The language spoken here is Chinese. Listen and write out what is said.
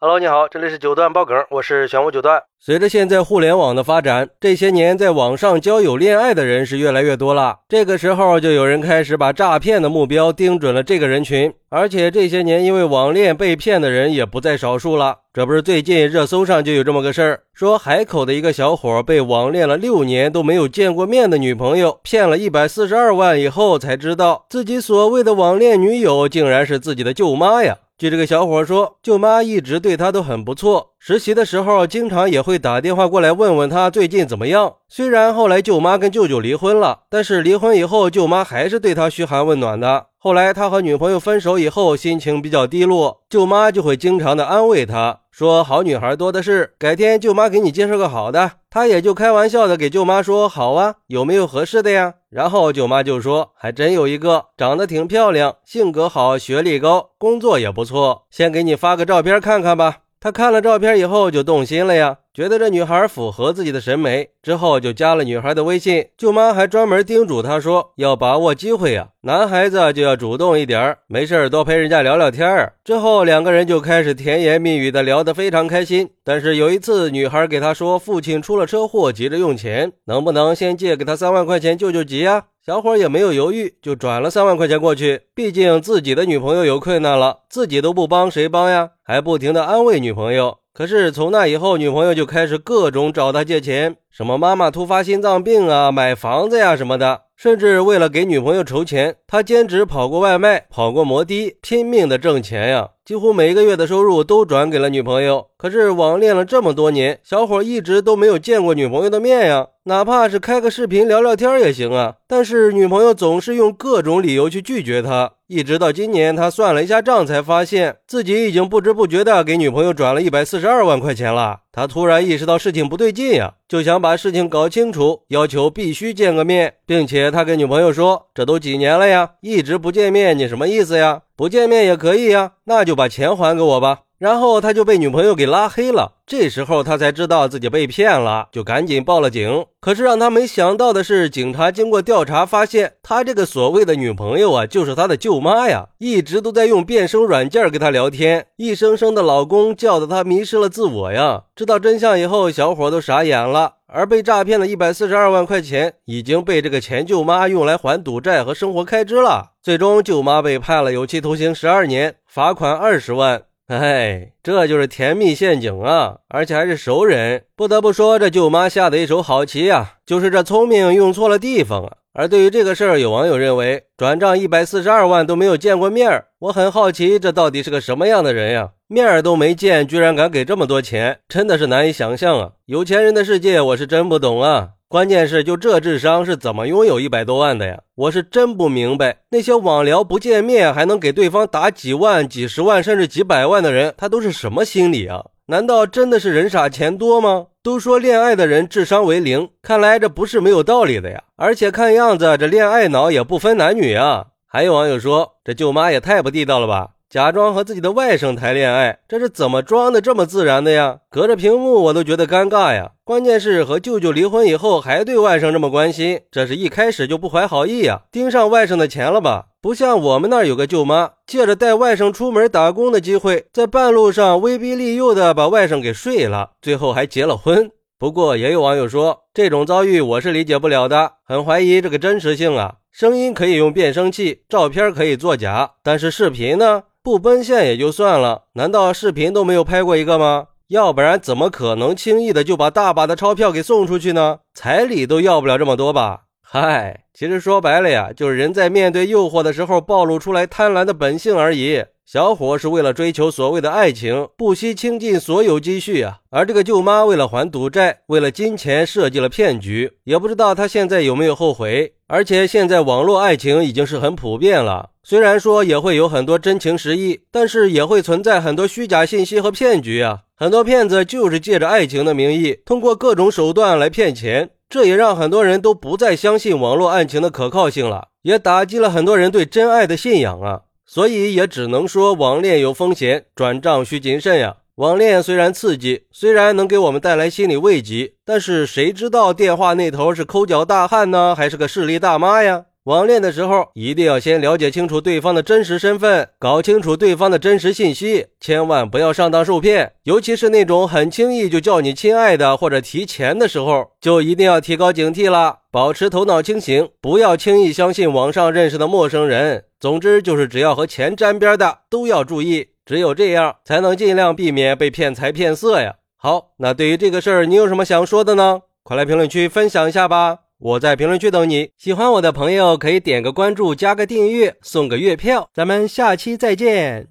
Hello，你好，这里是九段爆梗，我是玄武九段。随着现在互联网的发展，这些年在网上交友恋爱的人是越来越多了。这个时候，就有人开始把诈骗的目标盯准了这个人群。而且这些年因为网恋被骗的人也不在少数了。这不是最近热搜上就有这么个事儿，说海口的一个小伙被网恋了六年都没有见过面的女朋友骗了一百四十二万以后，才知道自己所谓的网恋女友竟然是自己的舅妈呀。据这个小伙说，舅妈一直对他都很不错，实习的时候经常也会打电话过来问问他最近怎么样。虽然后来舅妈跟舅舅离婚了，但是离婚以后舅妈还是对他嘘寒问暖的。后来他和女朋友分手以后，心情比较低落，舅妈就会经常的安慰他。说好女孩多的是，改天舅妈给你介绍个好的。他也就开玩笑的给舅妈说好啊，有没有合适的呀？然后舅妈就说还真有一个，长得挺漂亮，性格好，学历高，工作也不错，先给你发个照片看看吧。他看了照片以后就动心了呀。觉得这女孩符合自己的审美，之后就加了女孩的微信。舅妈还专门叮嘱他说，要把握机会呀，男孩子就要主动一点没事多陪人家聊聊天。之后两个人就开始甜言蜜语的聊得非常开心。但是有一次，女孩给他说，父亲出了车祸，急着用钱，能不能先借给他三万块钱救救急呀？小伙也没有犹豫，就转了三万块钱过去。毕竟自己的女朋友有困难了，自己都不帮谁帮呀？还不停的安慰女朋友。可是从那以后，女朋友就开始各种找他借钱，什么妈妈突发心脏病啊，买房子呀什么的。甚至为了给女朋友筹钱，他兼职跑过外卖，跑过摩的，拼命的挣钱呀，几乎每一个月的收入都转给了女朋友。可是网恋了这么多年，小伙一直都没有见过女朋友的面呀，哪怕是开个视频聊聊天也行啊。但是女朋友总是用各种理由去拒绝他，一直到今年，他算了一下账，才发现自己已经不知不觉的给女朋友转了一百四十二万块钱了。他突然意识到事情不对劲呀，就想把事情搞清楚，要求必须见个面，并且他跟女朋友说：“这都几年了呀，一直不见面，你什么意思呀？不见面也可以呀，那就把钱还给我吧。”然后他就被女朋友给拉黑了。这时候他才知道自己被骗了，就赶紧报了警。可是让他没想到的是，警察经过调查发现，他这个所谓的女朋友啊，就是他的舅妈呀，一直都在用变声软件跟他聊天，一声声的老公叫的他迷失了自我呀。知道真相以后，小伙都傻眼了。而被诈骗的一百四十二万块钱，已经被这个前舅妈用来还赌债和生活开支了。最终，舅妈被判了有期徒刑十二年，罚款二十万。哎，这就是甜蜜陷阱啊！而且还是熟人，不得不说，这舅妈下的一手好棋啊！就是这聪明用错了地方啊！而对于这个事儿，有网友认为，转账一百四十二万都没有见过面儿，我很好奇，这到底是个什么样的人呀？面儿都没见，居然敢给这么多钱，真的是难以想象啊！有钱人的世界，我是真不懂啊！关键是，就这智商是怎么拥有一百多万的呀？我是真不明白，那些网聊不见面还能给对方打几万、几十万甚至几百万的人，他都是什么心理啊？难道真的是人傻钱多吗？都说恋爱的人智商为零，看来这不是没有道理的呀。而且看样子，这恋爱脑也不分男女啊。还有网友说，这舅妈也太不地道了吧！假装和自己的外甥谈恋爱，这是怎么装的这么自然的呀？隔着屏幕我都觉得尴尬呀。关键是和舅舅离婚以后还对外甥这么关心，这是一开始就不怀好意呀？盯上外甥的钱了吧？不像我们那儿有个舅妈，借着带外甥出门打工的机会，在半路上威逼利诱的把外甥给睡了，最后还结了婚。不过也有网友说，这种遭遇我是理解不了的，很怀疑这个真实性啊。声音可以用变声器，照片可以作假，但是视频呢？不奔现也就算了，难道视频都没有拍过一个吗？要不然怎么可能轻易的就把大把的钞票给送出去呢？彩礼都要不了这么多吧？嗨，其实说白了呀，就是人在面对诱惑的时候暴露出来贪婪的本性而已。小伙是为了追求所谓的爱情，不惜倾尽所有积蓄啊。而这个舅妈为了还赌债，为了金钱设计了骗局，也不知道她现在有没有后悔。而且现在网络爱情已经是很普遍了，虽然说也会有很多真情实意，但是也会存在很多虚假信息和骗局啊。很多骗子就是借着爱情的名义，通过各种手段来骗钱，这也让很多人都不再相信网络爱情的可靠性了，也打击了很多人对真爱的信仰啊。所以也只能说网恋有风险，转账需谨慎呀。网恋虽然刺激，虽然能给我们带来心理慰藉，但是谁知道电话那头是抠脚大汉呢，还是个势力大妈呀？网恋的时候，一定要先了解清楚对方的真实身份，搞清楚对方的真实信息，千万不要上当受骗。尤其是那种很轻易就叫你亲爱的或者提钱的时候，就一定要提高警惕了，保持头脑清醒，不要轻易相信网上认识的陌生人。总之就是，只要和钱沾边的都要注意，只有这样才能尽量避免被骗财骗色呀。好，那对于这个事儿，你有什么想说的呢？快来评论区分享一下吧！我在评论区等你。喜欢我的朋友可以点个关注，加个订阅，送个月票。咱们下期再见。